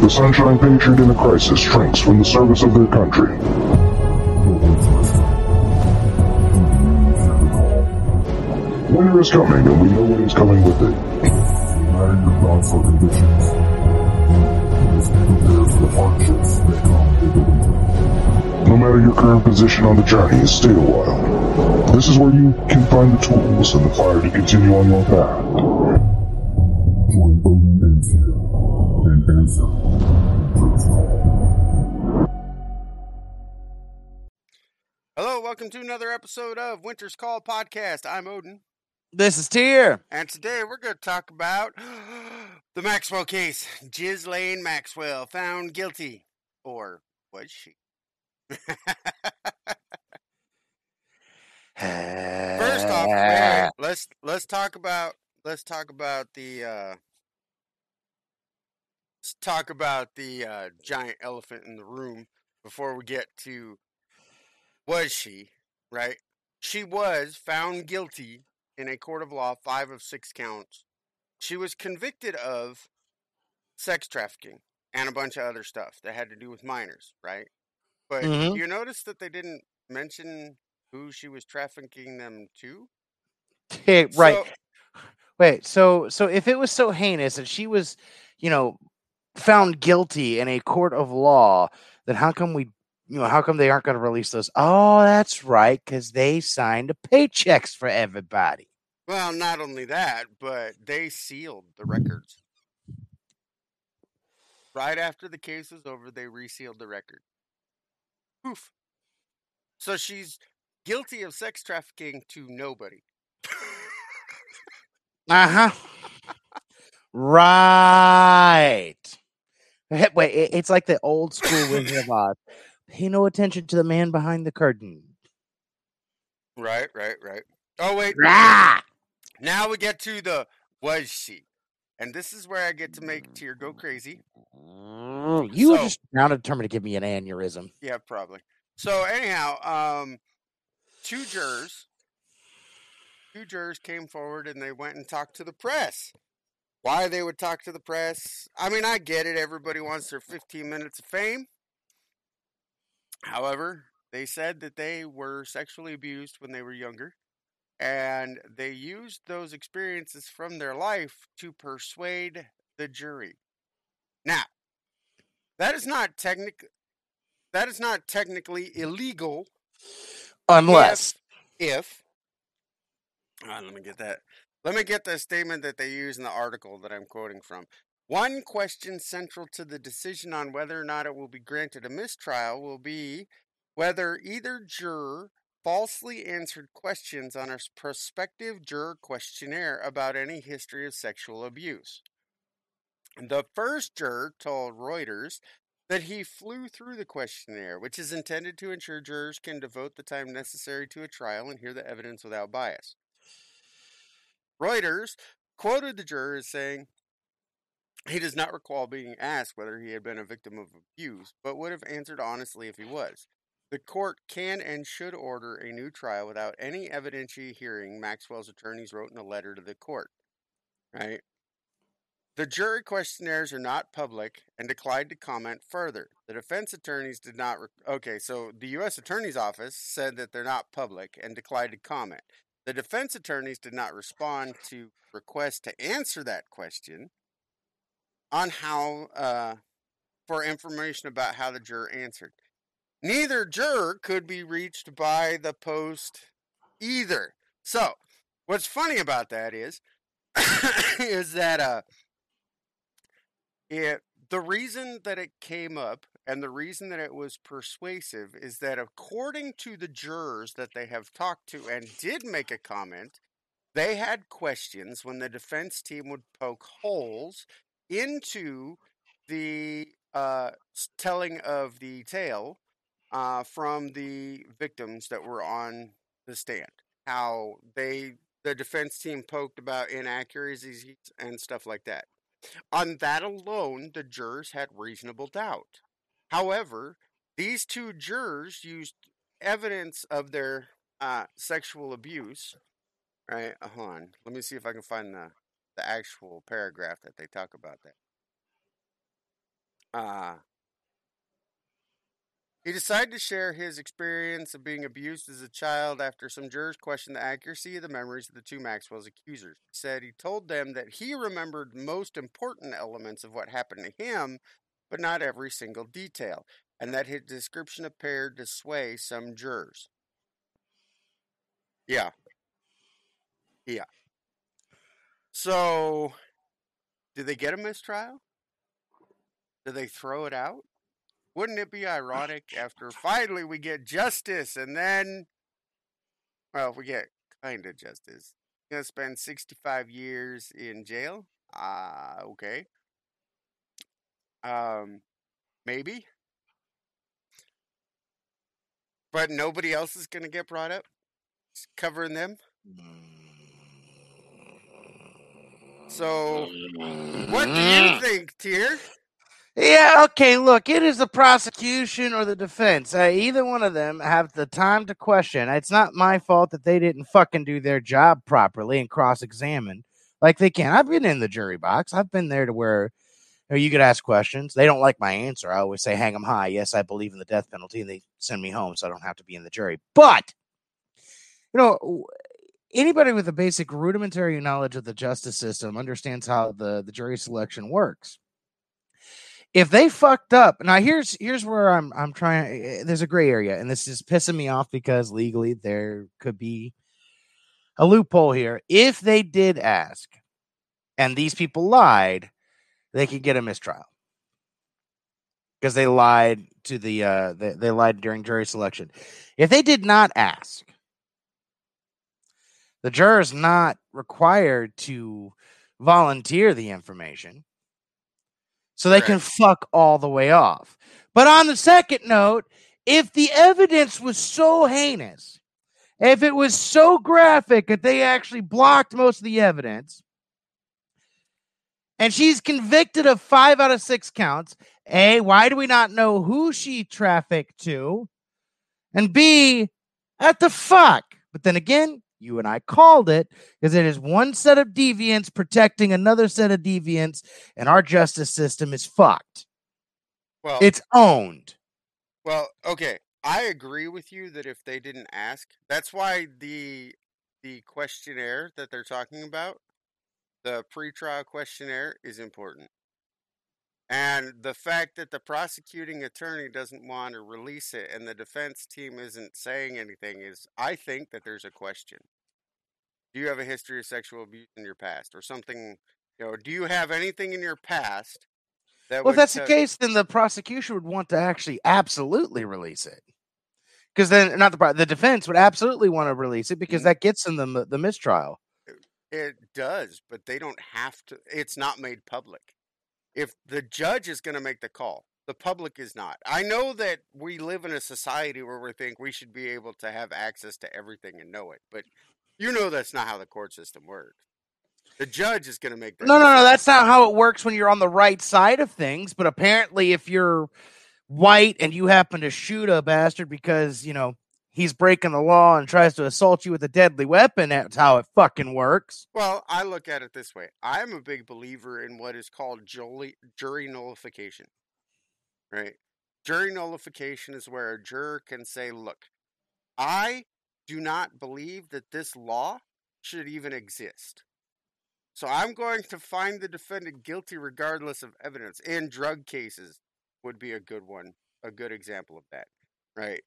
The Sunshine Patriot in a crisis shrinks from the service of their country. Winter is coming, and we know what is coming with it. Uniting your thoughts or be prepared for the hardships the. No matter your current position on the journey, stay a while. This is where you can find the tools and the fire to continue on your path. Join Odin and and answer welcome to another episode of Winter's Call Podcast. I'm Odin, This is Tyr. and today we're going to talk about the Maxwell case. Ghislaine Maxwell found guilty. Or was she? First off, wait, let's let's talk about let's talk about the uh let's talk about the uh giant elephant in the room before we get to was she, right? She was found guilty in a court of law, five of six counts. She was convicted of sex trafficking and a bunch of other stuff that had to do with minors, right? But Mhm. you notice that they didn't mention who she was trafficking them to? Hey, right. So- Wait, so so if it was so heinous that she was, you know, found guilty in a court of law, then how come we you know, how come they aren't going to release those? Oh, that's right, because they signed paychecks for everybody. Well, not only that, but they sealed the records. Right after the case was over, they resealed the record. Poof. So she's guilty of sex trafficking to nobody. Uh huh. right. Wait, it's like the old school Wizard of Oz. Pay no attention to the man behind the curtain. right, right, right. Oh, wait. Rah! Now we get to the was she. And this is where I get to make Tyr go crazy. You were just now determined to give me an aneurysm. Yeah, probably. So anyhow, um, two jurors, two jurors came forward and they went and talked to the press. Why they would talk to the press? I mean, I get it. Everybody wants their 15 minutes of fame. However, they said that they were sexually abused when they were younger, and they used those experiences from their life to persuade the jury. Now, that is not technic that is not technically illegal Unless if uh, let me get that let me get the statement that they use in the article that i'm quoting from one question central to the decision on whether or not it will be granted a mistrial will be whether either juror falsely answered questions on a prospective juror questionnaire about any history of sexual abuse the first juror told reuters that he flew through the questionnaire, which is intended to ensure jurors can devote the time necessary to a trial and hear the evidence without bias. Reuters quoted the juror as saying he does not recall being asked whether he had been a victim of abuse, but would have answered honestly if he was. The court can and should order a new trial without any evidentiary hearing, Maxwell's attorneys wrote in a letter to the court. Right? The jury questionnaires are not public and declined to comment further. The defense attorneys did not. Re- okay, so the U.S. Attorney's Office said that they're not public and declined to comment. The defense attorneys did not respond to requests to answer that question on how, uh, for information about how the juror answered. Neither juror could be reached by the post either. So, what's funny about that is, is that, uh, it the reason that it came up and the reason that it was persuasive is that according to the jurors that they have talked to and did make a comment they had questions when the defense team would poke holes into the uh, telling of the tale uh, from the victims that were on the stand how they the defense team poked about inaccuracies and stuff like that on that alone, the jurors had reasonable doubt. However, these two jurors used evidence of their uh, sexual abuse. Right? Hold on. Let me see if I can find the, the actual paragraph that they talk about that. Uh, he decided to share his experience of being abused as a child after some jurors questioned the accuracy of the memories of the two Maxwell's accusers. He said he told them that he remembered most important elements of what happened to him, but not every single detail, and that his description appeared to sway some jurors. Yeah. Yeah. So, did they get a mistrial? Did they throw it out? Wouldn't it be ironic after finally we get justice and then, well, we get kind of justice. Gonna spend 65 years in jail? Ah, uh, okay. Um, maybe. But nobody else is gonna get brought up? It's covering them? So, what do you think, Tyr? Yeah, okay, look, it is the prosecution or the defense. Uh, either one of them have the time to question. It's not my fault that they didn't fucking do their job properly and cross examine like they can. I've been in the jury box, I've been there to where you, know, you could ask questions. They don't like my answer. I always say, hang them high. Yes, I believe in the death penalty, and they send me home so I don't have to be in the jury. But, you know, anybody with a basic rudimentary knowledge of the justice system understands how the, the jury selection works. If they fucked up now here's here's where i'm i'm trying eh, there's a gray area and this is pissing me off because legally there could be a loophole here. If they did ask and these people lied they could get a mistrial. Because they lied to the uh they, they lied during jury selection. If they did not ask the juror is not required to volunteer the information so they right. can fuck all the way off. But on the second note, if the evidence was so heinous, if it was so graphic that they actually blocked most of the evidence, and she's convicted of five out of six counts, A, why do we not know who she trafficked to? And B, at the fuck? But then again, you and I called it because it is one set of deviants protecting another set of deviants, and our justice system is fucked. Well, it's owned. Well, okay, I agree with you that if they didn't ask, that's why the the questionnaire that they're talking about, the pretrial questionnaire, is important. And the fact that the prosecuting attorney doesn't want to release it and the defense team isn't saying anything is, I think that there's a question. Do you have a history of sexual abuse in your past or something? You know, do you have anything in your past that Well, if that's the case, then the prosecution would want to actually absolutely release it. Because then, not the the defense would absolutely want to release it because mm. that gets them the the mistrial. It does, but they don't have to. It's not made public if the judge is going to make the call, the public is not. I know that we live in a society where we think we should be able to have access to everything and know it, but you know that's not how the court system works. The judge is going to make that. No, no, no. That's not how it works when you're on the right side of things. But apparently, if you're white and you happen to shoot a bastard because you know he's breaking the law and tries to assault you with a deadly weapon. That's how it fucking works. Well, I look at it this way I'm a big believer in what is called jury, jury nullification. Right? Jury nullification is where a juror can say, look, I do not believe that this law should even exist. So I'm going to find the defendant guilty regardless of evidence. And drug cases would be a good one, a good example of that, right?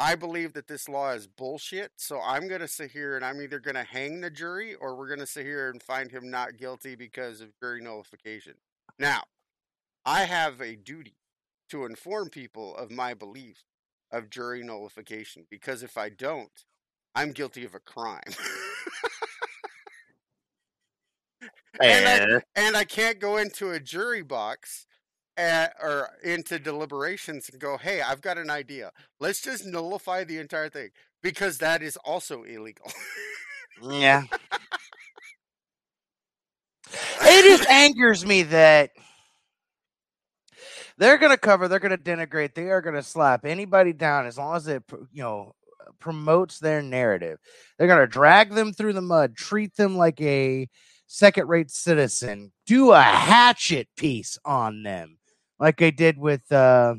I believe that this law is bullshit. So I'm going to sit here and I'm either going to hang the jury or we're going to sit here and find him not guilty because of jury nullification. Now, I have a duty to inform people of my belief of jury nullification because if I don't, I'm guilty of a crime. and, I, eh. and I can't go into a jury box at, or into deliberations and go, "Hey, I've got an idea. Let's just nullify the entire thing because that is also illegal." yeah. it just angers me that they're going to cover, they're going to denigrate, they are going to slap anybody down as long as it, you know, promotes their narrative. They're going to drag them through the mud, treat them like a second rate citizen, do a hatchet piece on them like they did with. Uh,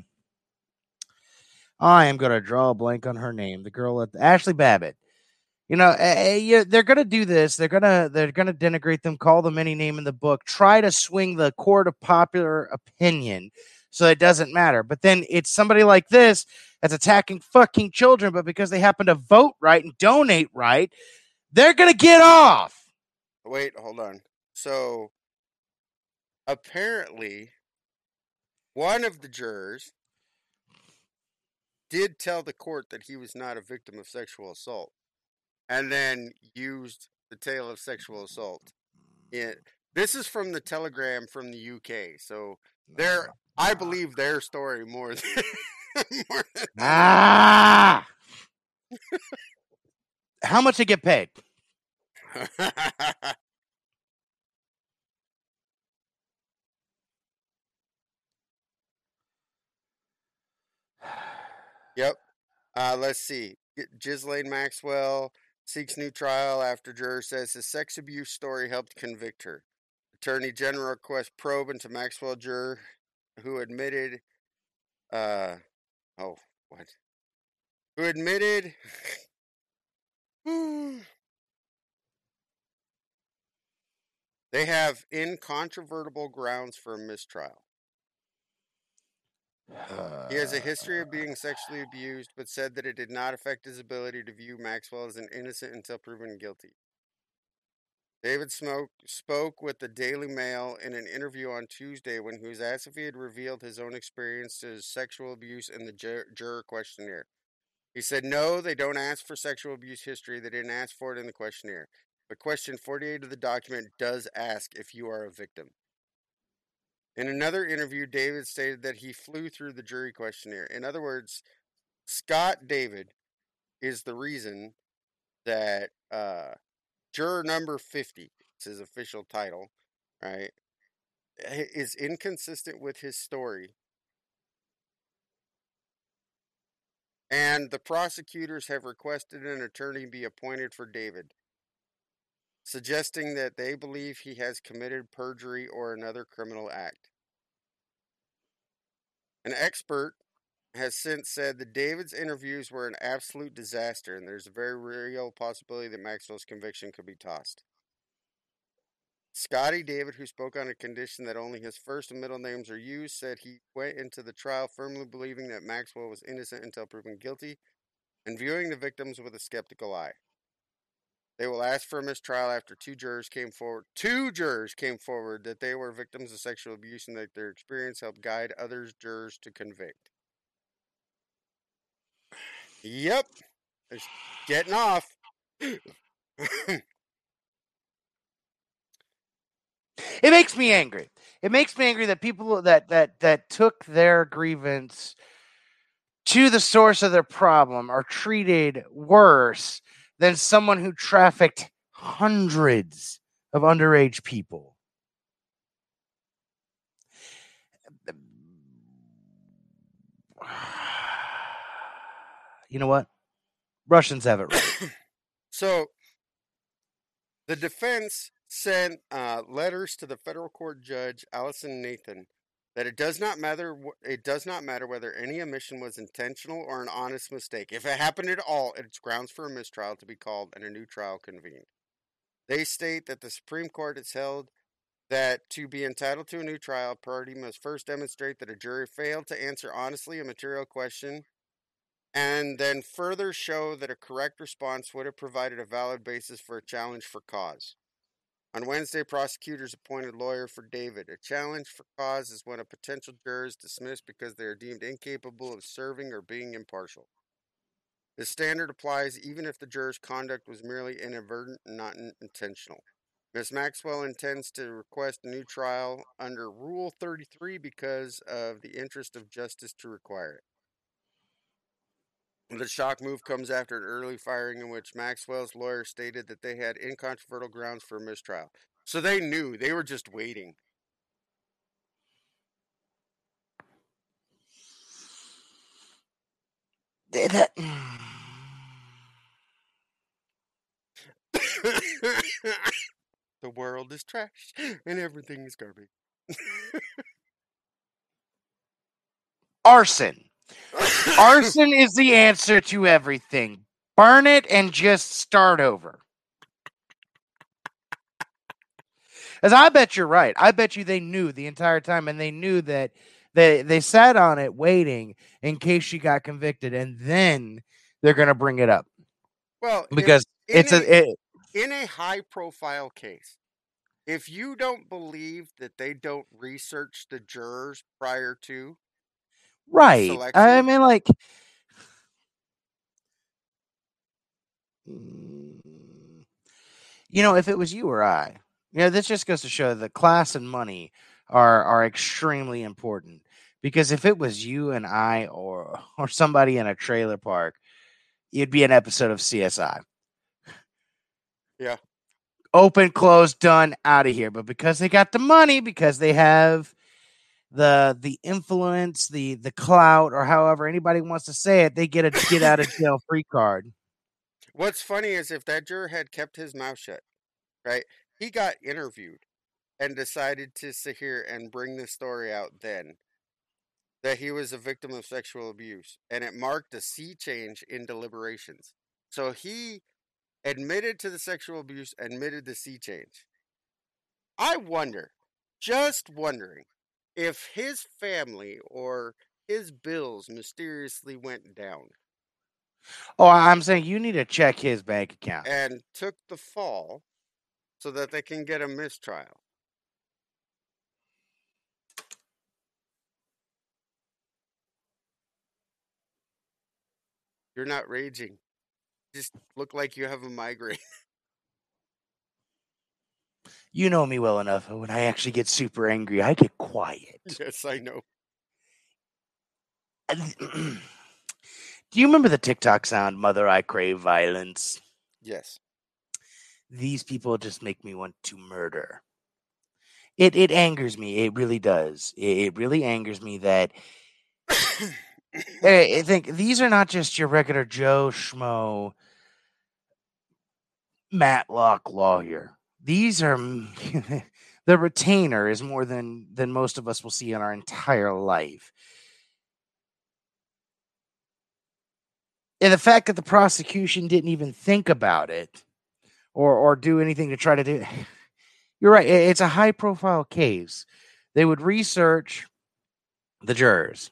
I am going to draw a blank on her name. The girl at Ashli Babbitt. You know, uh, yeah, they're going to do this. They're going to they're going to denigrate them, call them any name in the book, try to swing the court of popular opinion, so it doesn't matter. But then it's somebody like this that's attacking fucking children, but because they happen to vote right and donate right, they're going to get off. Wait, hold on. So apparently, one of the jurors did tell the court that he was not a victim of sexual assault and then used the tale of sexual assault. Yeah, mm. this is from the telegram from the UK. So their ah, I ah. believe their story more than, more than Ah. How much they get paid? Yep. Uh, let's see. Ghislaine Maxwell seeks new trial after juror says his sex abuse story helped convict her. Attorney General requests probe into Maxwell juror who admitted. Uh, oh, what? Who admitted. they have incontrovertible grounds for a mistrial. He has a history of being sexually abused, but said that it did not affect his ability to view Maxwell as an innocent until proven guilty. David Smoke spoke with the Daily Mail in an interview on Tuesday when he was asked if he had revealed his own experiences of sexual abuse in the jur- juror questionnaire. He said, No, they don't ask for sexual abuse history. They didn't ask for it in the questionnaire. But question 48 of the document does ask if you are a victim. In another interview, David stated that he flew through the jury questionnaire. In other words, Scott David is the reason that uh, juror number 50, it's his official title, right, is inconsistent with his story. And the prosecutors have requested an attorney be appointed for David, suggesting that they believe he has committed perjury or another criminal act. An expert has since said that David's interviews were an absolute disaster, and there's a very real possibility that Maxwell's conviction could be tossed. Scotty David, who spoke on a condition that only his first and middle names are used, said he went into the trial firmly believing that Maxwell was innocent until proven guilty and viewing the victims with a skeptical eye. They will ask for a mistrial after two jurors came forward. Two jurors came forward that they were victims of sexual abuse and that their experience helped guide others jurors to convict. Yep, it's getting off. It makes me angry. It makes me angry that people that that that took their grievance to the source of their problem are treated worse than someone who trafficked hundreds of underage people. You know what? Russians have it right. So, the defense sent uh, letters to the federal court judge Alison Nathan that it does not matter. It does not matter whether any omission was intentional or an honest mistake. If it happened at all, it's grounds for a mistrial to be called and a new trial convened. They state that the Supreme Court has held that to be entitled to a new trial, a party must first demonstrate that a jury failed to answer honestly a material question and then further show that a correct response would have provided a valid basis for a challenge for cause. On Wednesday, prosecutors appointed lawyer for David. A challenge for cause is when a potential juror is dismissed because they are deemed incapable of serving or being impartial. This standard applies even if the juror's conduct was merely inadvertent and not intentional. Ms. Maxwell intends to request a new trial under Rule 33 because of the interest of justice to require it. The shock move comes after an early firing in which Maxwell's lawyer stated that they had incontrovertible grounds for a mistrial. So they knew, they were just waiting. That- the world is trash and everything is garbage. arson. Arson is the answer to everything. Burn it and just start over. As I bet you're right. I bet you they knew the entire time, and they knew that they they sat on it waiting in case she got convicted, and then they're gonna bring it up Well, because in it's a it, in a high profile case, if you don't believe that they don't research the jurors prior to, right. I mean, like. mm, You know, if it was you or I, you know, this just goes to show that class and money are are extremely important. Because if it was you and I or or somebody in a trailer park, it'd be an episode of CSI. Yeah. Open, closed, done, out of here. But because they got the money, because they have the the influence, the the clout, or however anybody wants to say it, they get a get out of jail free card. what's funny is if that juror had kept his mouth shut, right? He got interviewed and decided to sit here and bring the story out then that he was a victim of sexual abuse and it marked a sea change in deliberations. So he admitted to the sexual abuse, admitted the sea change. I wonder, just wondering, if his family or his bills mysteriously went down Oh, I'm saying you need to check his bank account. and took the fall so that they can get a mistrial. You're not raging. Just look like you have a migraine. You know me well enough. When I actually get super angry, I get quiet. yes, I know. Do you remember the TikTok sound, Mother, I crave violence? Yes. These people just make me want to murder. It it angers me. It really does. It, it really angers me that I I think these are not just your regular Joe Schmo Matlock lawyer. These are the retainer is more than than most of us will see in our entire life. And the fact that the prosecution didn't even think about it or or do anything to try to do you're right. It's a high profile case. They would research the jurors.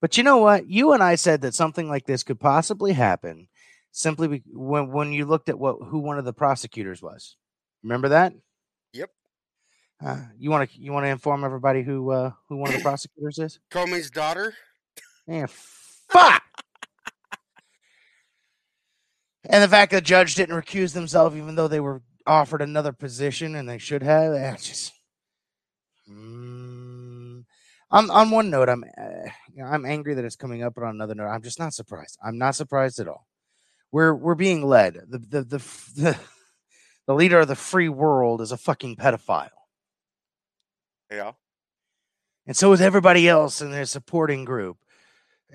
But you know what? You and I said that something like this could possibly happen simply when when you looked at what who one of the prosecutors was. Remember that? Yep. Uh, you want to you want to inform everybody who uh, who one of the prosecutors is? Comey's daughter. Yeah, fuck. and the fact that the judge didn't recuse themselves, even though they were offered another position and they should have, that's just. Mm. On on one note, I'm uh, you know, I'm angry that it's coming up, but on another note, I'm just not surprised. I'm not surprised at all. We're we're being led. The the the the, the leader of the free world is a fucking pedophile, Yeah. and so is everybody else in their supporting group.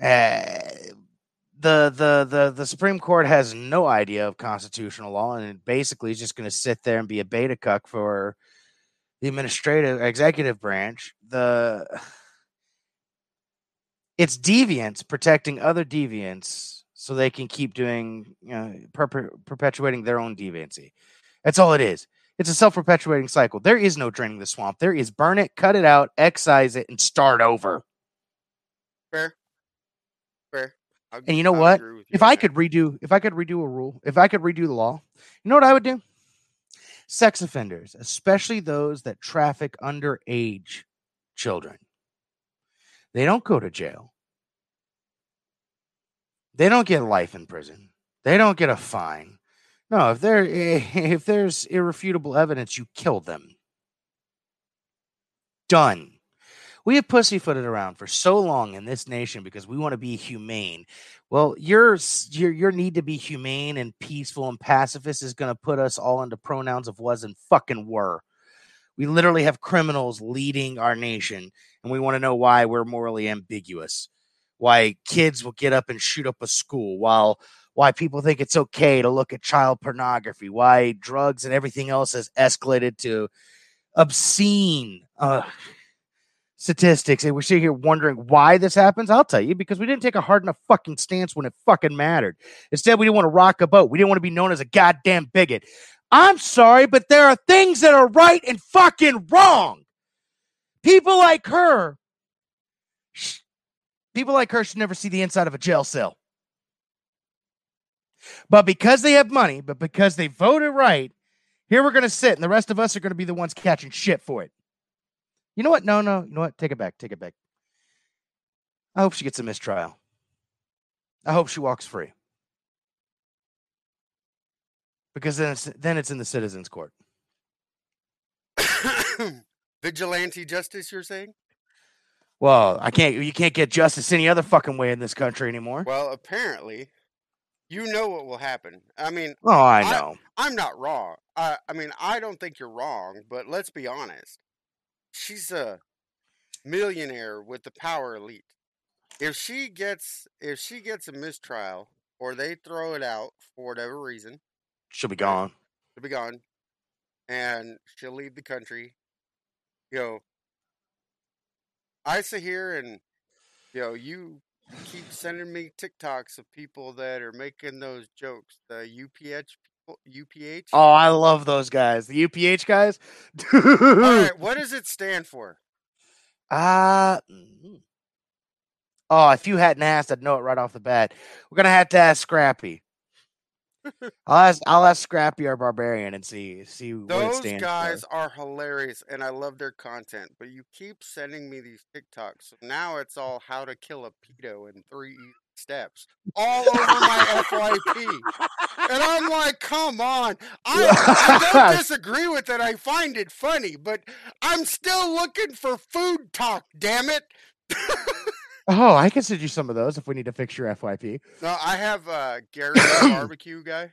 Uh, the the the the Supreme Court has no idea of constitutional law, and it basically is just going to sit there and be a beta cuck for the administrative executive branch. The it's deviants protecting other deviants so they can keep doing you know perpe- perpetuating their own deviancy. That's all it is. It's a self-perpetuating cycle. There is no draining the swamp. There is burn it, cut it out, excise it, and start over. Fair. Fair. I'll- And you know I'll what? you If I that. could redo, if I could redo a rule, if I could redo the law, you know what I would do? Sex offenders, especially those that traffic underage children, they don't go to jail. They don't get life in prison. They don't get a fine. No, if there eh, if there's irrefutable evidence, you kill them. Done. We have pussyfooted around for so long in this nation because we want to be humane. Well, your your your need to be humane and peaceful and pacifist is going to put us all into pronouns of was and fucking were. We literally have criminals leading our nation, and we want to know why we're morally ambiguous. Why kids will get up and shoot up a school, while why people think it's okay to look at child pornography, why drugs and everything else has escalated to obscene. Uh, statistics and we're sitting here wondering why this happens, I'll tell you because we didn't take a hard enough fucking stance when it fucking mattered. Instead, we didn't want to rock a boat. We didn't want to be known as a goddamn bigot. I'm sorry, but there are things that are right and fucking wrong. People like her, people like her should never see the inside of a jail cell. But because they have money, but because they voted right, here we're going to sit, and the rest of us are going to be the ones catching shit for it. You know what? No, no. You know what? Take it back. Take it back. I hope she gets a mistrial. I hope she walks free. Because then it's then it's in the citizens' court. Vigilante justice, you're saying? Well, I can't. You can't get justice any other fucking way in this country anymore. Well, apparently, you know what will happen. I mean, Oh, I I- know. I'm not wrong. I, I mean, I don't think you're wrong, but let's be honest. She's a millionaire with the power elite. If she gets if she gets a mistrial or they throw it out for whatever reason, She'll be gone. she'll be gone, and she'll leave the country. You know, I sit here and you know you keep sending me TikToks of people that are making those jokes. The UPH people, UPH. Oh, I love those guys. The UPH guys. All right, what does it stand for? Uh, mm. oh, if you hadn't asked, I'd know it right off the bat. We're gonna have to ask Scrappy. I'll ask. I'll ask Scrappy our barbarian and see see Those guys for. are hilarious, and I love their content. But you keep sending me these TikToks. So now it's all how to kill a pedo in three steps, all over my FYP. And I'm like, come on. I, I don't disagree with it. I find it funny, but I'm still looking for food talk, damn it. Oh, I can send you some of those if we need to fix your FYP. No, I have uh, Gary the barbecue guy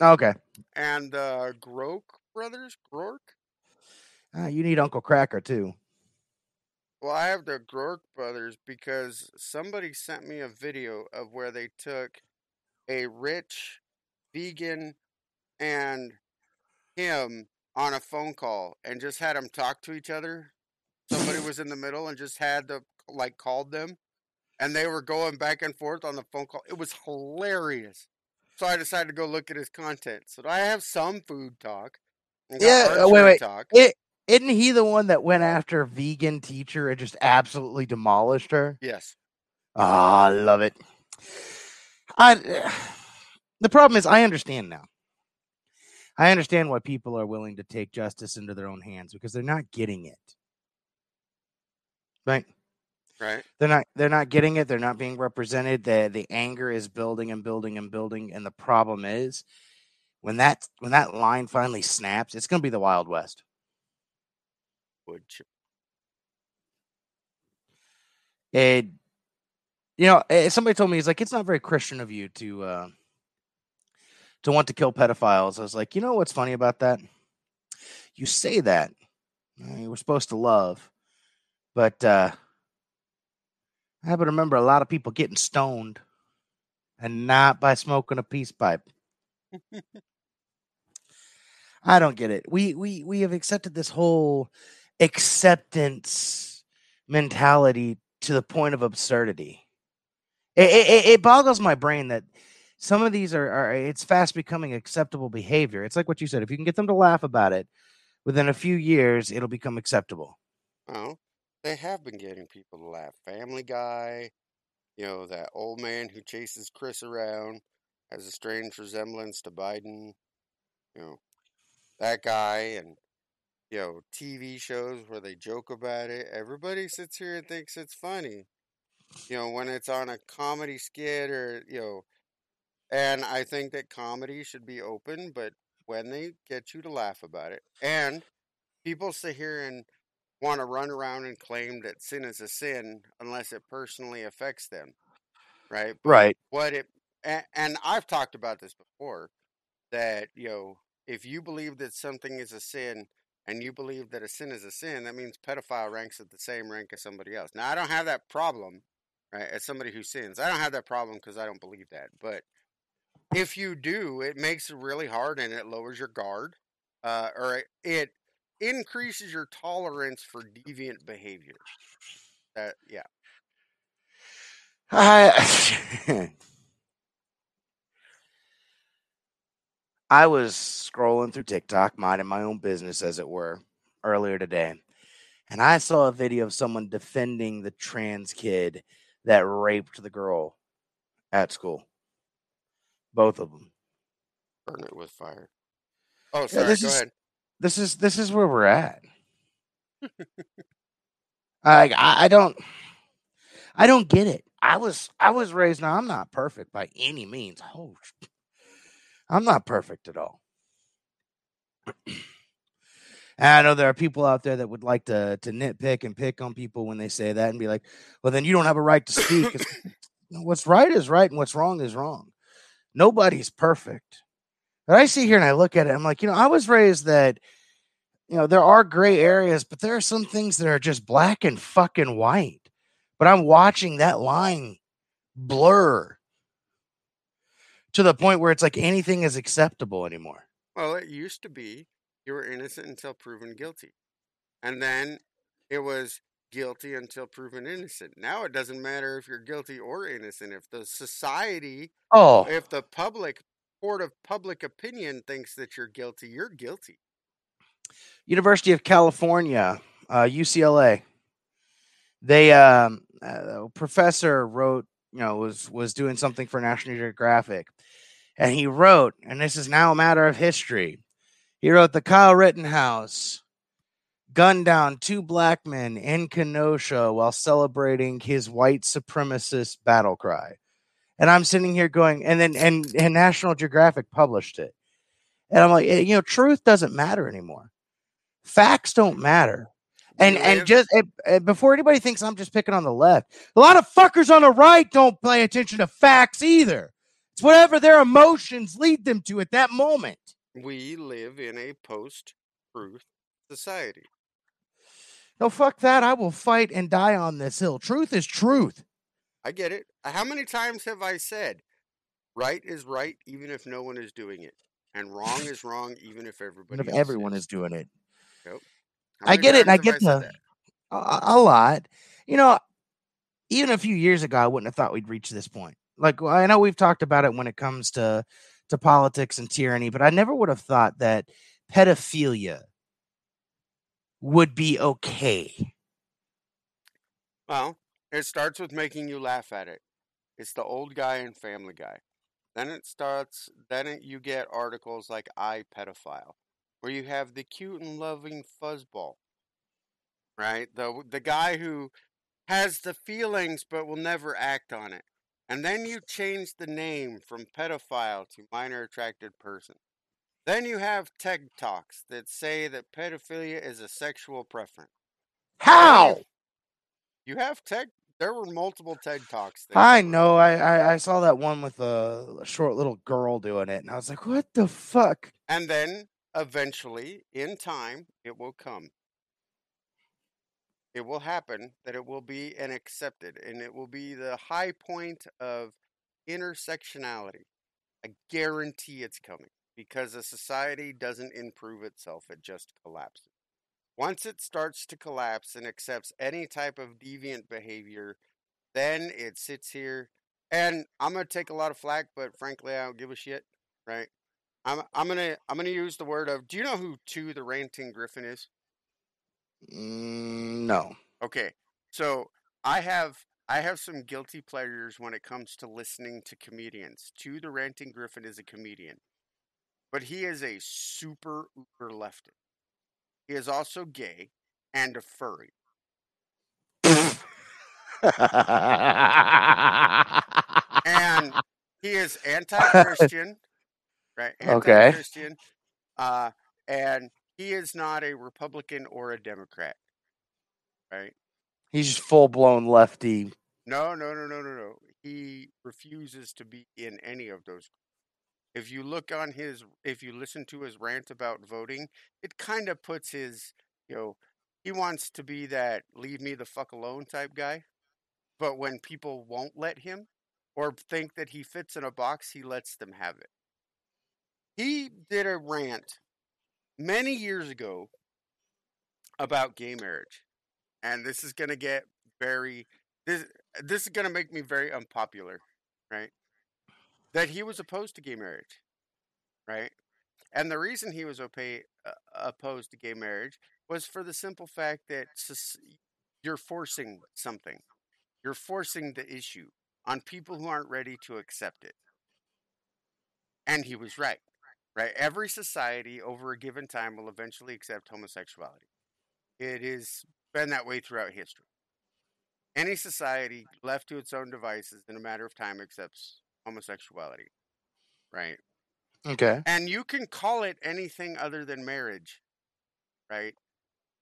Okay. and uh, Grok brothers. Grok? Uh, you need Uncle Cracker too. Well, I have the Grok brothers because somebody sent me a video of where they took a rich vegan and him on a phone call and just had them talk to each other. Somebody was in the middle and just had to like called them and they were going back and forth on the phone call. It was hilarious. So I decided to go look at his content. So I have some food talk. Yeah, uh, wait, wait. Talk. It isn't he the one that went after a vegan teacher and just absolutely demolished her? Yes. Ah, I love it. I the problem is I understand now. I understand why people are willing to take justice into their own hands because they're not getting it. Right? Right. They're not they're not getting it, they're not being represented. The the anger is building and building and building. And the problem is when that when that line finally snaps, it's gonna be the Wild West. Chip. it you know somebody told me he's like it's not very christian of you to uh to want to kill pedophiles i was like you know what's funny about that you say that you were supposed to love but uh i happen to remember a lot of people getting stoned and not by smoking a peace pipe i don't get it we we we have accepted this whole acceptance mentality to the point of absurdity. It, it, it boggles my brain that some of these are, are it's fast becoming acceptable behavior. It's like what you said. If you can get them to laugh about it, within a few years, it'll become acceptable. Oh, they have been getting people to laugh. Family Guy, you know, that old man who chases Chris around has a strange resemblance to Biden. You know, that guy and, you know, TV shows where they joke about it. Everybody sits here and thinks it's funny. You know, when it's on a comedy skit or, you know, and I think that comedy should be open, but when they get you to laugh about it, and people sit here and want to run around and claim that sin is a sin unless it personally affects them, right? But Right. What it and, and I've talked about this before that you know if you believe that something is a sin and you believe that a sin is a sin, that means pedophile ranks at the same rank as somebody else. Now I don't have that problem, right? As somebody who sins, I don't have that problem because I don't believe that. But if you do, it makes it really hard and it lowers your guard, uh, or it- it increases your tolerance for deviant behavior. That yeah. I I was scrolling through TikTok, minding my own business, as it were, earlier today, and I saw a video of someone defending the trans kid that raped the girl at school. Both of them. Burn it with fire. Oh, Yeah, sorry. this go is ahead. This is this is where we're at. I I I don't I don't get it. I was I was raised now. I'm not perfect by any means. Oh, I'm not perfect at all. And I know there are people out there that would like to to nitpick and pick on people when they say that and be like, "Well, then you don't have a right to speak." What's right is right, and what's wrong is wrong. Nobody's perfect. But I see here and I look at it. I'm like, you know, I was raised that you know there are gray areas, but there are some things that are just black and fucking white. But I'm watching that line blur to the point where it's like anything is acceptable anymore. Well, it used to be you were innocent until proven guilty. And then it was guilty until proven innocent. Now it doesn't matter if you're guilty or innocent. If the society, Oh, if the public court of public opinion thinks that you're guilty, you're guilty. University of California, uh, UCLA. They um, uh, professor wrote, you know, was was doing something for National Geographic, and he wrote, and this is now a matter of history. He wrote the Kyle Rittenhouse gunned down two black men in Kenosha while celebrating his white supremacist battle cry. And I'm sitting here going, and then and, and National Geographic published it. And I'm like, eh, you know, truth doesn't matter anymore. Facts don't matter. And and just eh, eh, before anybody thinks I'm just picking on the left, a lot of fuckers on the right don't pay attention to facts either. It's whatever their emotions lead them to at that moment. we live in a post truth society. No, fuck that. I will fight and die on this hill. Truth is truth. I get it. Uh, how many times have I said right is right even if no one is doing it? And wrong is wrong even if everybody Even if else everyone is doing it. I get it, and I get said the- a, a lot. You know, even a few years ago, I wouldn't have thought we'd reach this point. Like I know we've talked about it when it comes to to politics and tyranny, but I never would have thought that pedophilia would be okay. Well, it starts with making you laugh at it. It's the old guy and Family Guy. Then it starts. Then it, you get articles like "I pedophile," where you have the cute and loving fuzzball, right? The the guy who has the feelings but will never act on it. And then you change the name from pedophile to minor attracted person. Then you have TED Talks that say that pedophilia is a sexual preference. How? You have TED. There were multiple TED Talks. that I know. I, I I saw that one with a, a short little girl doing it, and I was like, "What the fuck?" And then eventually, in time, it will come. It will happen that it will be an accepted, and it will be the high point of intersectionality. I guarantee it's coming because a society doesn't improve itself, it just collapses. Once it starts to collapse and accepts any type of deviant behavior, then it sits here. And I'm going to take a lot of flack, but frankly, I don't give a shit, right? I'm I'm gonna I'm gonna use the word of. Do you know who Todd the Ranting Gryphon is? Mm, no. Okay, so I have I have some guilty pleasures when it comes to listening to comedians. Todd the Ranting Gryphon is a comedian, but he is a super uber leftist. He is also gay and a furry. and he is anti-Christian, right? Okay. Anti-Christian, uh, and he is not a Republican or a Democrat, right? He's just full blown lefty. No, no, no, no, no, no. He refuses to be in any of those. If you look on his, if you listen to his rant about voting, it kind of puts his, you know, he wants to be that leave me the fuck alone type guy. But when people won't let him or think that he fits in a box, he lets them have it. He did a rant many years ago about gay marriage, and this is going to get very this this is going to make me very unpopular, right? That he was opposed to gay marriage, right? And the reason he was opa- uh, opposed to gay marriage was for the simple fact that you're forcing something. You're forcing the issue on people who aren't ready to accept it. And he was right. Right? Every society over a given time will eventually accept homosexuality. It has been that way throughout history. Any society left to its own devices in a matter of time accepts homosexuality. Right? Okay. And you can call it anything other than marriage, right?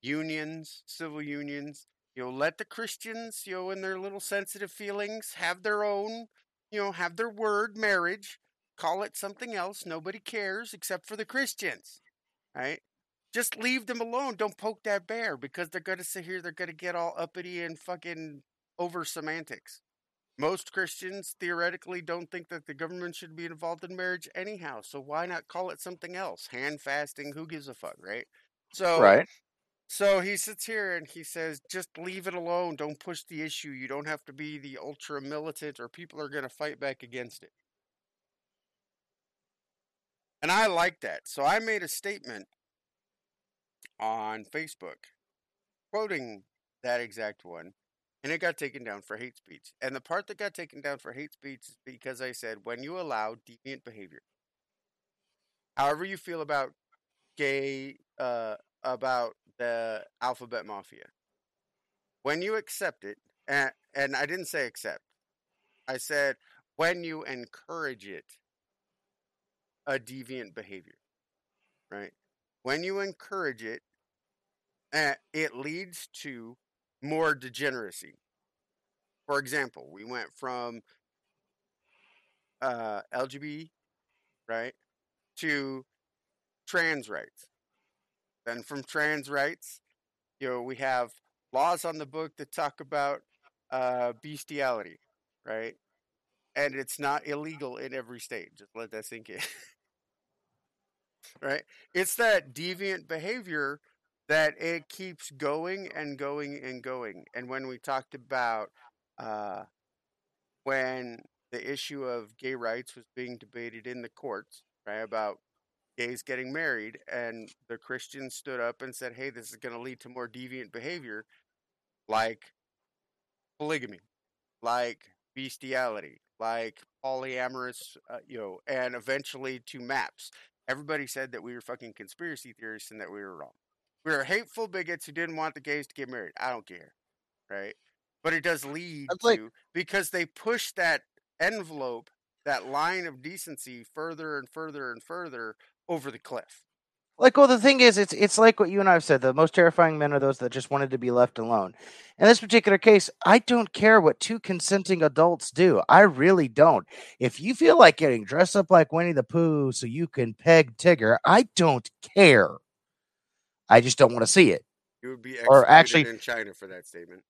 Unions, civil unions. You know, let the Christians, you know, in their little sensitive feelings, have their own, you know, have their word marriage. Call it something else. Nobody cares except for the Christians, right? Just leave them alone. Don't poke that bear because they're going to sit here. They're going to get all uppity and fucking over semantics most Christians theoretically don't think that the government should be involved in marriage anyhow. So why not call it something else? Hand fasting, who gives a fuck, right? So Right. so he sits here and he says, just leave it alone. Don't push the issue. You don't have to be the ultra militant or people are going to fight back against it. And I like that. So I made a statement on Facebook quoting that exact one and it got taken down for hate speech. And the part that got taken down for hate speech is because I said when you allow deviant behavior, however you feel about gay, uh, about the alphabet mafia, when you accept it, and, and I didn't say accept, I said when you encourage it, a deviant behavior, right? When you encourage it, uh, it leads to more degeneracy. For example, we went from uh, LGBT, right, to trans rights. Then from trans rights, you know, we have laws on the book that talk about uh, bestiality, right? And it's not illegal in every state. Just let that sink in. right? It's that deviant behavior that it keeps going and going and going. And when we talked about uh, when the issue of gay rights was being debated in the courts, right, about gays getting married, and the Christians stood up and said, hey, this is going to lead to more deviant behavior, like polygamy, like bestiality, like polyamorous, uh, you know, and eventually to maps. Everybody said that we were fucking conspiracy theorists and that we were wrong. We were hateful bigots who didn't want the gays to get married. I don't care, right? But it does lead to because they push that envelope, that line of decency, further and further and further over the cliff. Like, well, the thing is, it's it's like what you and I have said. The most terrifying men are those that just wanted to be left alone. In this particular case, I don't care what two consenting adults do. I really don't. If you feel like getting dressed up like Winnie the Pooh so you can peg Tigger, I don't care. I just don't want to see it. You would be Or actually- in China for that statement.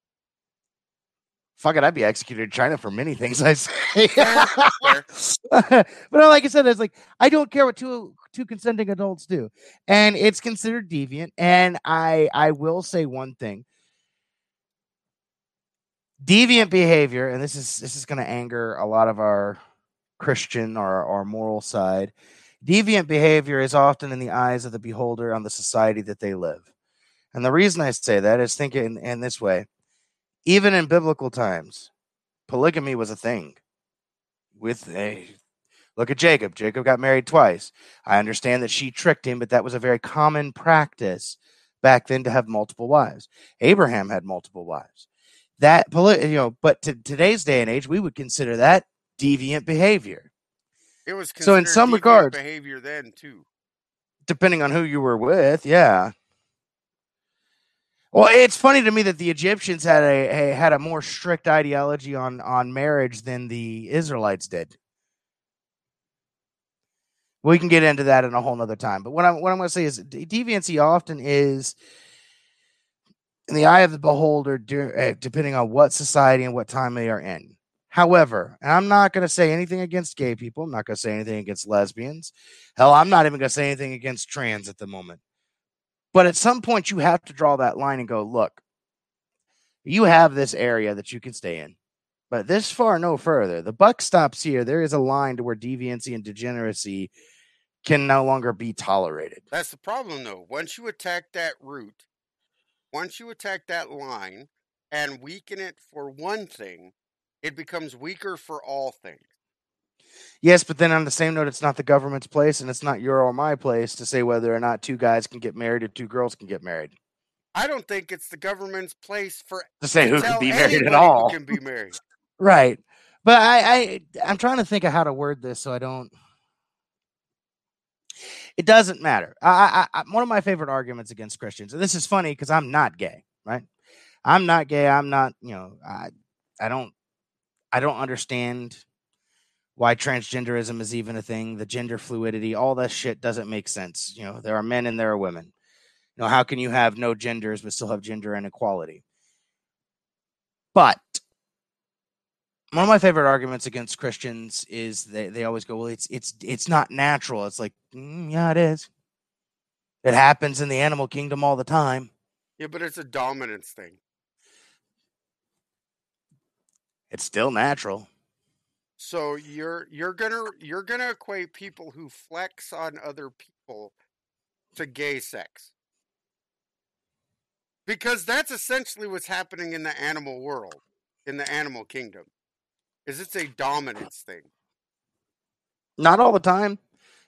Fuck it, I'd be executed in China for many things I say. But like I said, it's like I don't care what two two consenting adults do, and it's considered deviant. And I I will say one thing: deviant behavior, and this is this is going to anger a lot of our Christian or our moral side. Deviant behavior is often in the eyes of the beholder on the society that they live. And the reason I say that is think in, in this way even in biblical times, polygamy was a thing. With a look at Jacob. Jacob got married twice. I understand that she tricked him, but that was a very common practice back then to have multiple wives. Abraham had multiple wives. That you know, but to today's day and age, we would consider that deviant behavior, It was So in some regards- behavior then too. depending on who you were with. Yeah. Well, it's funny to me that the Egyptians had a, a had a more strict ideology on on marriage than the Israelites did. We can get into that in a whole nother time. But what I'm what I'm going to say is de- deviancy often is in the eye of the beholder, uh, depending on what society and what time they are in. However, and I'm not going to say anything against gay people. I'm not going to say anything against lesbians. Hell, I'm not even going to say anything against trans at the moment. But at some point, you have to draw that line and go, look, you have this area that you can stay in, but this far, no further. The buck stops here. There is a line to where deviancy and degeneracy can no longer be tolerated. That's the problem, though. Once you attack that route, once you attack that line and weaken it for one thing, it becomes weaker for all things. Yes, but then on the same note, it's not the government's place and it's not your or my place to say whether or not two guys can get married or two girls can get married. I don't think it's the government's place for To say who can be married at all. Can be married? Right. But I, I I'm trying to think of how to word this so I don't it doesn't matter. I, I, I one of my favorite arguments against Christians, and this is funny because I'm not gay, right? I'm not gay. I'm not, you know, I I don't I don't understand why transgenderism is even a thing, the gender fluidity, all that shit doesn't make sense. You know, there are men and there are women. You know, how can you have no genders but still have gender inequality? But one of my favorite arguments against Christians is they, they always go, well, it's it's it's not natural. It's like, "Mm, yeah, it is. It happens in the animal kingdom all the time. Yeah, but it's a dominance thing. It's still natural. So you're you're gonna you're gonna equate people who flex on other people to gay sex. Because that's essentially what's happening in the animal world, in the animal kingdom. Is it's a dominance thing. Not all the time.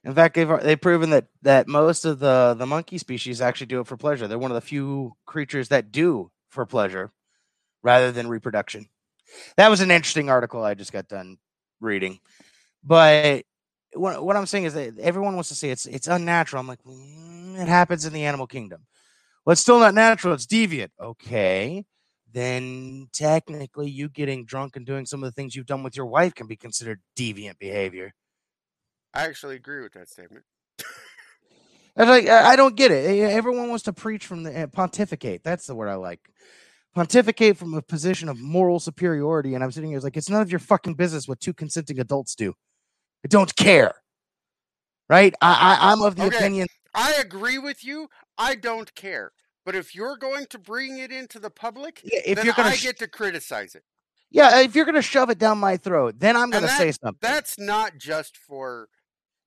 In fact, they've they've proven that that most of the the monkey species actually do it for pleasure. They're one of the few creatures that do for pleasure rather than reproduction. That was an interesting article I just got done reading. But what, what I'm saying is that everyone wants to say it's it's unnatural. I'm like, "Mm, it happens in the animal kingdom. Well, it's still not natural. It's deviant. Okay. Then technically, you getting drunk and doing some of the things you've done with your wife can be considered deviant behavior. I actually agree with that statement. It's like I I don't get it. Everyone wants to preach from the eh, pontificate. That's the word I like. Pontificate from a position of moral superiority, and I'm sitting here it's like it's none of your fucking business what two consenting adults do. I don't care. Right? I, I I'm of the Okay. opinion. I agree with you. I don't care. But if you're going to bring it into the public, Yeah, if then you're gonna, I sh- get to criticize it. yeah, if you're gonna shove it down my throat, then I'm gonna say something. That's not just for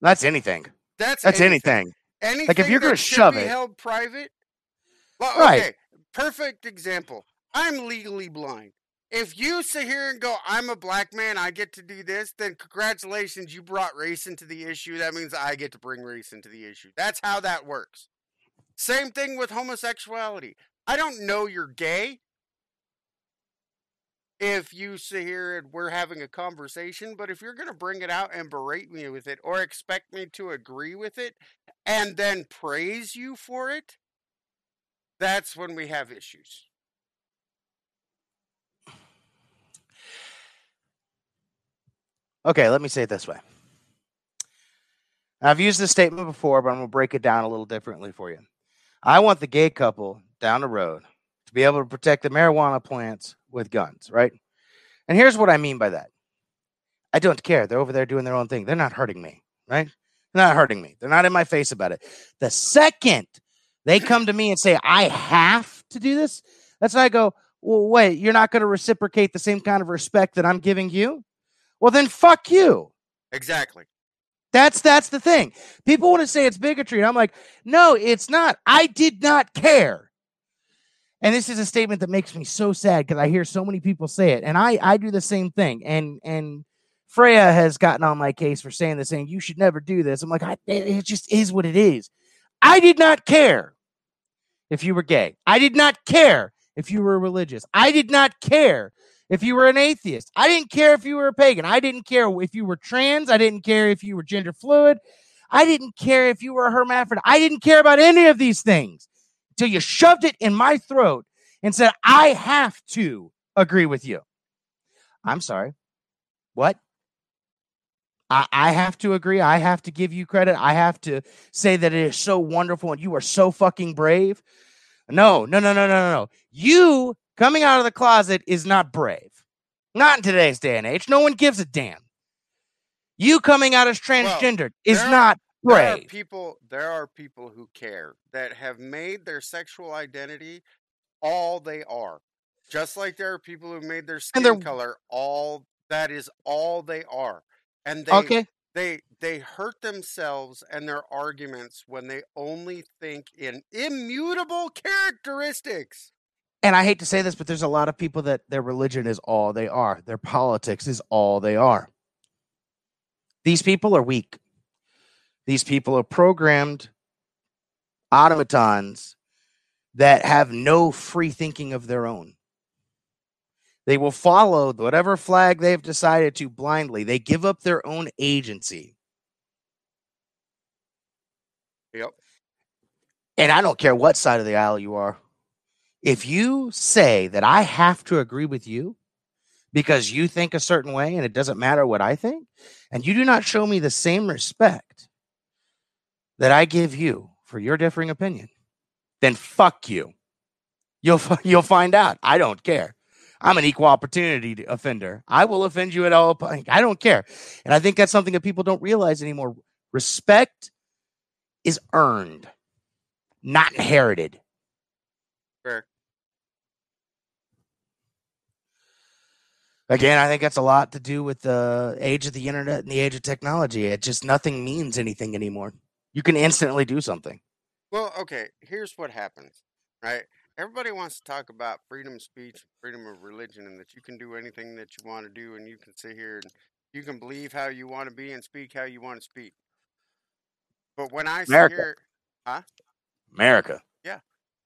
That's anything. that's That's anything. anything. Anything like if you're gonna shove be it- held private. Well, Right. okay. Perfect example. I'm legally blind. If you sit here and go, I'm a black man, I get to do this, then congratulations, you brought race into the issue. That means I get to bring race into the issue. That's how that works. Same thing with homosexuality. I don't know you're gay if you sit here and we're having a conversation, but if you're going to bring it out and berate me with it or expect me to agree with it and then praise you for it, that's when we have issues. Okay, let me say it this way. I've used this statement before, but I'm going to break it down a little differently for you. I want the gay couple down the road to be able to protect the marijuana plants with guns, right? And here's what I mean by that I don't care. They're over there doing their own thing. They're not hurting me, right? They're not hurting me. They're not in my face about it. The second they come to me and say, I have to do this, that's when I go, well, wait, you're not going to reciprocate the same kind of respect that I'm giving you? Well, then fuck you. Exactly. That's that's the thing. People want to say it's bigotry. And I'm like, no, it's not. I did not care. And this is a statement that makes me so sad because I hear so many people say it, and I I do the same thing. And and Freya has gotten on my case for saying the same. You should never do this. I'm like, I, it just is what it is. I did not care if you were gay. I did not care if you were religious. I did not care if you were an atheist. I didn't care if you were a pagan. I didn't care if you were trans. I didn't care if you were gender fluid. I didn't care if you were a hermaphrodite. I didn't care about any of these things until you shoved it in my throat and said, I have to agree with you. I'm sorry. What? I, I have to agree. I have to give you credit. I have to say that it is so wonderful and you are so fucking brave. No, no, no, no, no, no, no. You coming out of the closet is not brave. Not in today's day and age. No one gives a damn. You coming out as transgender is there are- not brave. There are people there are people who care that have made their sexual identity all they are. Just like there are people who made their skin color all that is all they are. And they okay. they they hurt themselves and their arguments when they only think in immutable characteristics. And I hate to say this, but there's a lot of people that their religion is all they are. Their politics is all they are. These people are weak. These people are programmed automatons that have no free thinking of their own. They will follow whatever flag they've decided to blindly. They give up their own agency. Yep. And I don't care what side of the aisle you are. If you say that I have to agree with you because you think a certain way and it doesn't matter what I think, and you do not show me the same respect that I give you for your differing opinion, then fuck you. You'll you'll find out. I don't care. I'm an equal opportunity offender. I will offend you at all. I don't care. And I think that's something that people don't realize anymore. Respect is earned, not inherited. Fair. Again, I think that's a lot to do with the age of the internet and the age of technology. It just nothing means anything anymore. You can instantly do something. Well, okay, here's what happens, right? Everybody wants to talk about freedom of speech, freedom of religion, and that you can do anything that you want to do, and you can sit here and you can believe how you want to be and speak how you want to speak. But when I sit America. here, America.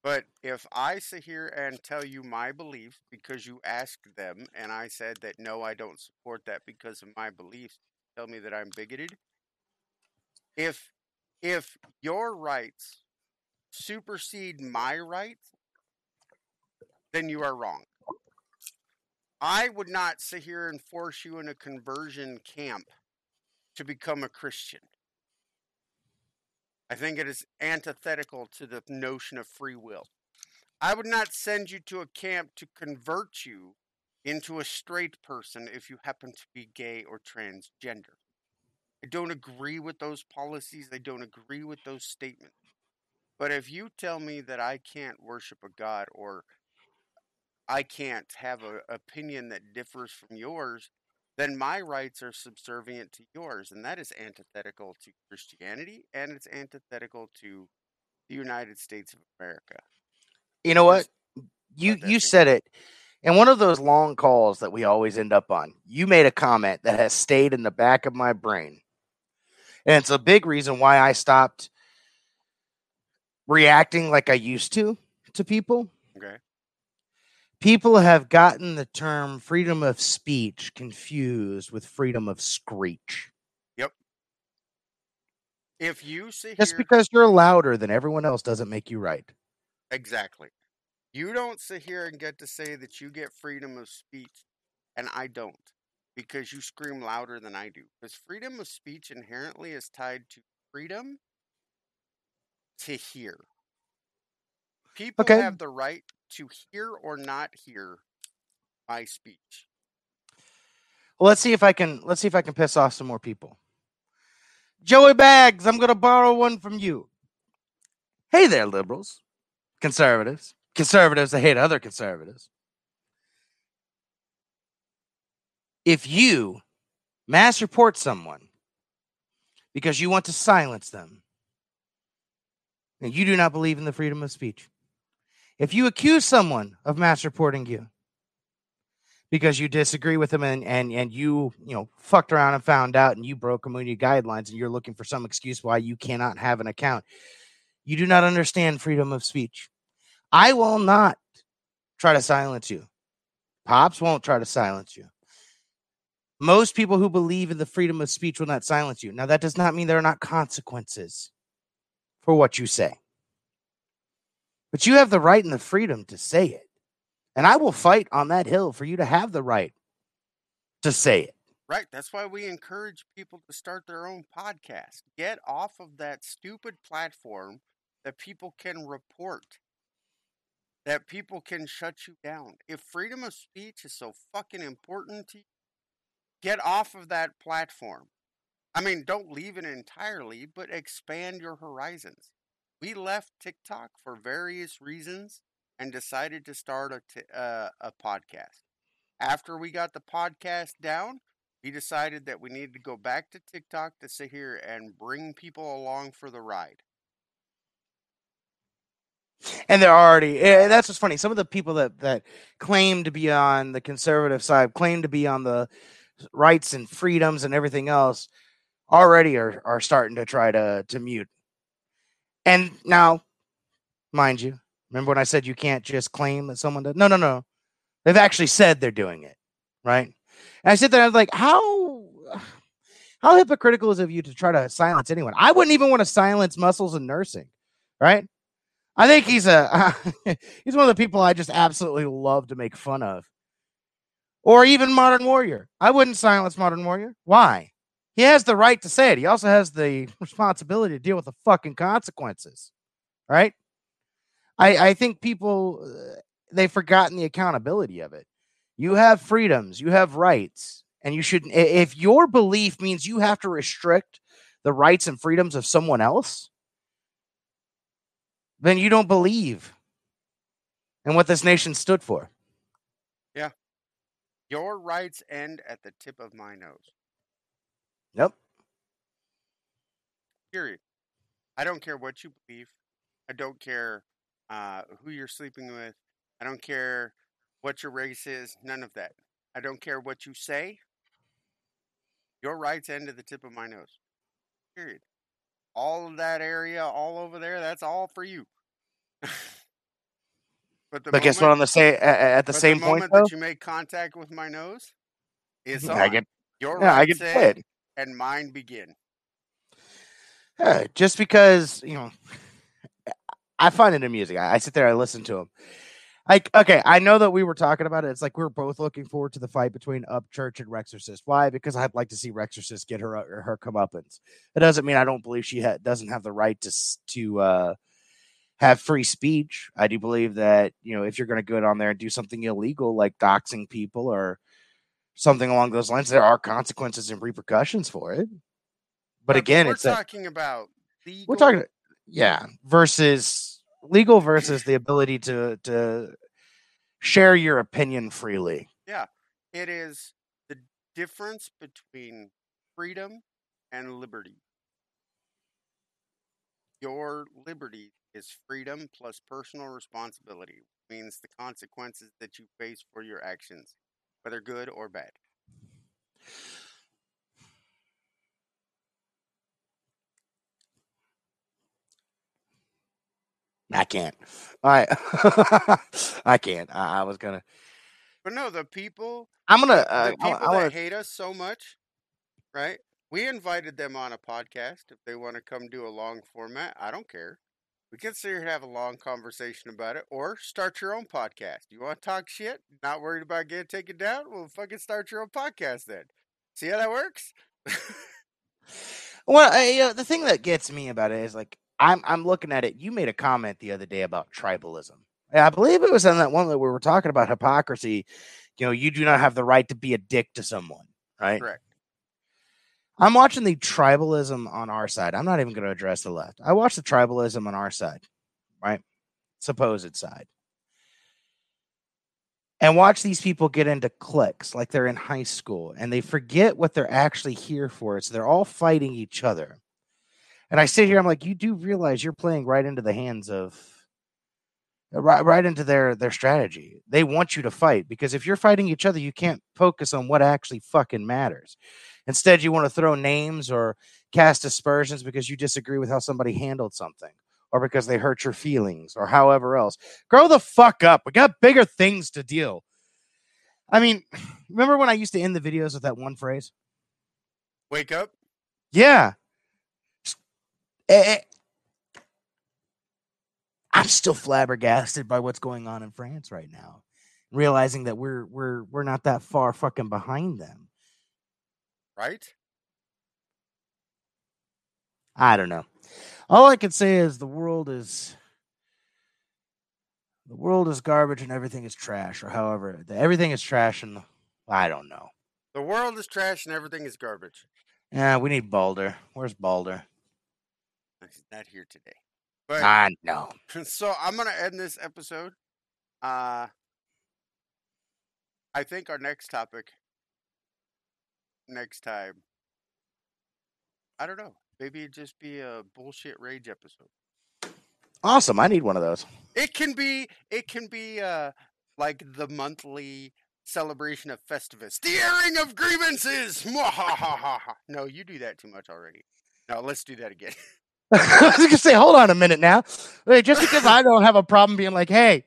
But if I sit here and tell you my beliefs because you asked them, and I said that no, I don't support that because of my beliefs, tell me that I'm bigoted. If if your rights supersede my rights, then you are wrong. I would not sit here and force you in a conversion camp to become a Christian. I think it is antithetical to the notion of free will. I would not send you to a camp to convert you into a straight person if you happen to be gay or transgender. I don't agree with those policies. I don't agree with those statements. But if you tell me that I can't worship a God or I can't have an opinion that differs from yours, then my rights are subservient to yours. And that is antithetical to Christianity and it's antithetical to the United States of America. You know what? You you said it. In one of those long calls that we always end up on, you made a comment that has stayed in the back of my brain. And it's a big reason why I stopped reacting like I used to to people. Okay. People have gotten the term freedom of speech confused with freedom of screech. Yep. If you sit Just here because you're louder than everyone else doesn't make you right. Exactly. You don't sit here and get to say that you get freedom of speech, and I don't, because you scream louder than I do. Because freedom of speech inherently is tied to freedom to hear. People Okay. have the right to hear or not hear my speech. Well, let's see if I can let's see if I can piss off some more people. Joey Bags, I'm gonna borrow one from you. Hey there, liberals, conservatives, conservatives that hate other conservatives. If you mass report someone because you want to silence them, and you do not believe in the freedom of speech, if you accuse someone of mass reporting you because you disagree with them and and and you you know fucked around and found out and you broke community guidelines and you're looking for some excuse why you cannot have an account you do not understand freedom of speech. I will not try to silence you. Pops won't try to silence you. Most people who believe in the freedom of speech will not silence you. Now that does not mean there are not consequences for what you say but you have the right and the freedom to say it and I will fight on that hill for you to have the right to say it. Right. That's why we encourage people to start their own podcast. Get off of that stupid platform that people can report, that people can shut you down. If freedom of speech is so fucking important to you, get off of that platform. I mean, don't leave it entirely, but expand your horizons. We left TikTok for various reasons and decided to start a, t- uh, a podcast. After we got the podcast down, we decided that we needed to go back to TikTok to sit here and bring people along for the ride. and they're already eh, that's what's funny some of the people that that claim to be on the conservative side claim to be on the rights and freedoms and everything else already are are starting to try to to mute and now mind you remember when i said you can't just claim that someone does no no no they've actually said they're doing it right and i sit there and i'm like how how hypocritical is of you to try to silence anyone i wouldn't even want to silence muscles and nursing right I think he's a he's one of the people I just absolutely love to make fun of. Or even Modern Warrior. I wouldn't silence Modern Warrior. Why? He has the right to say it. He also has the responsibility to deal with the fucking consequences. Right? I I think people uh, they've forgotten the accountability of it. You have freedoms, you have rights, and you should if your belief means you have to restrict the rights and freedoms of someone else, then you don't believe in what this nation stood for. Yeah, your rights end at the tip of my nose. Yep. Period. I don't care what you believe. I don't care uh, who you're sleeping with. I don't care what your race is. None of that. I don't care what you say. Your rights end at the tip of my nose. Period. All of that area, all over there, that's all for you. but the But guess what? On the same at the same the point, moment though, that you make contact with my nose, it's on. I get your yeah, I get paid. And mine begin. Yeah, just because you know, I find it amusing. I, I sit there, I listen to him. Like, okay, I know that we were talking about it. It's like we are both looking forward to the fight between Upchurch and Rexorcist. Why? Because I'd like to see Rexorcist get her uh, her comeuppance. It doesn't mean I don't believe she ha- doesn't have the right to to uh, have free speech. I do believe that you know if you're going to go on there and do something illegal like doxing people or something along those lines, there are consequences and repercussions for it. But again, we're it's a, talking about legal. we're talking yeah versus legal versus the ability to to share your opinion freely Yeah, It is the difference between freedom and liberty. Your liberty is freedom plus personal responsibility, means the consequences that you face for your actions, whether good or bad. i can't i i can't i, I was gonna But no, the people i'm gonna the uh, people I, that I want to hate us so much, right? We invited them on a podcast. If they want to come do a long format, I don't care. We can sit here and have a long conversation about it, or start your own podcast. You want to talk shit? Not worried about getting taken down? Well, fucking start your own podcast then. See how that works? well I, uh, the thing that gets me about it is like i'm i'm looking at it you made a comment the other day about tribalism i believe it was on that one that we were talking about hypocrisy you know you do not have the right to be a dick to someone right Correct. I'm watching the tribalism on our side. I'm not even going to address the left. I watch the tribalism on our side, right? Supposed side. And watch these people get into cliques like they're in high school and they forget what they're actually here for. It's they're all fighting each other. And I sit here, I'm like, you do realize you're playing right into the hands of right, right into their their strategy. They want you to fight because if you're fighting each other, you can't focus on what actually fucking matters. Instead, you want to throw names or cast aspersions because you disagree with how somebody handled something or because they hurt your feelings or however else. Grow the fuck up. We got bigger things to deal. I mean, remember when I used to end the videos with that one phrase? Wake up. Yeah. Eh, eh. I'm still flabbergasted by what's going on in France right now, realizing that we're we're we're not that far fucking behind them. Right? I don't know. All I can say is the world is the world is garbage and everything is trash, or however, the, everything is trash and I don't know. The world is trash and everything is garbage. Yeah, we need Balder. Where's Balder? He's not here today. But I know. so I'm gonna end this episode. Uh I think our next topic next time. I don't know. Maybe it'd just be a bullshit rage episode. Awesome. I need one of those. It can be it can be uh like the monthly celebration of Festivus. The airing of grievances. No, you do that too much already. No, let's do that again. I was gonna say, hold on a minute now. Wait, just because I don't have a problem being like, hey,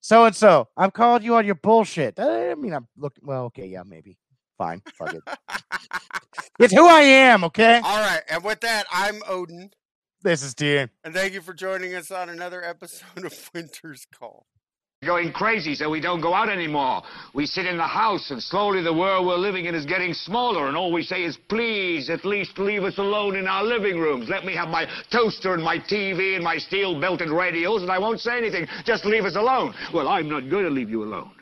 so and so, I'm calling you on your bullshit. I mean, I'm looking. Well, okay, yeah, maybe. Fine, fuck it. it's who I am. Okay. All right, and with that, I'm Odin, This is Dean. and thank you for joining us on another episode of Winter's Call. going crazy so we don't go out anymore. We sit in the house and slowly the world we're living in is getting smaller and all we say is please at least leave us alone in our living rooms. Let me have my toaster and my TV and my steel belted radios and I won't say anything. Just leave us alone. Well, I'm not going to leave you alone.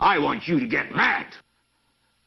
I want you to get mad.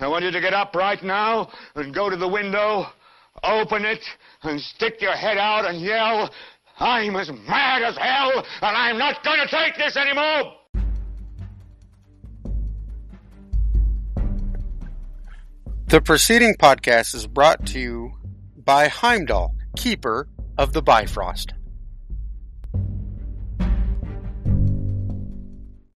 I want you to get up right now and go to the window, open it, and stick your head out and yell, I'm as mad as hell, and I'm not going to take this anymore! The preceding podcast is brought to you by Heimdall, keeper of the Bifrost.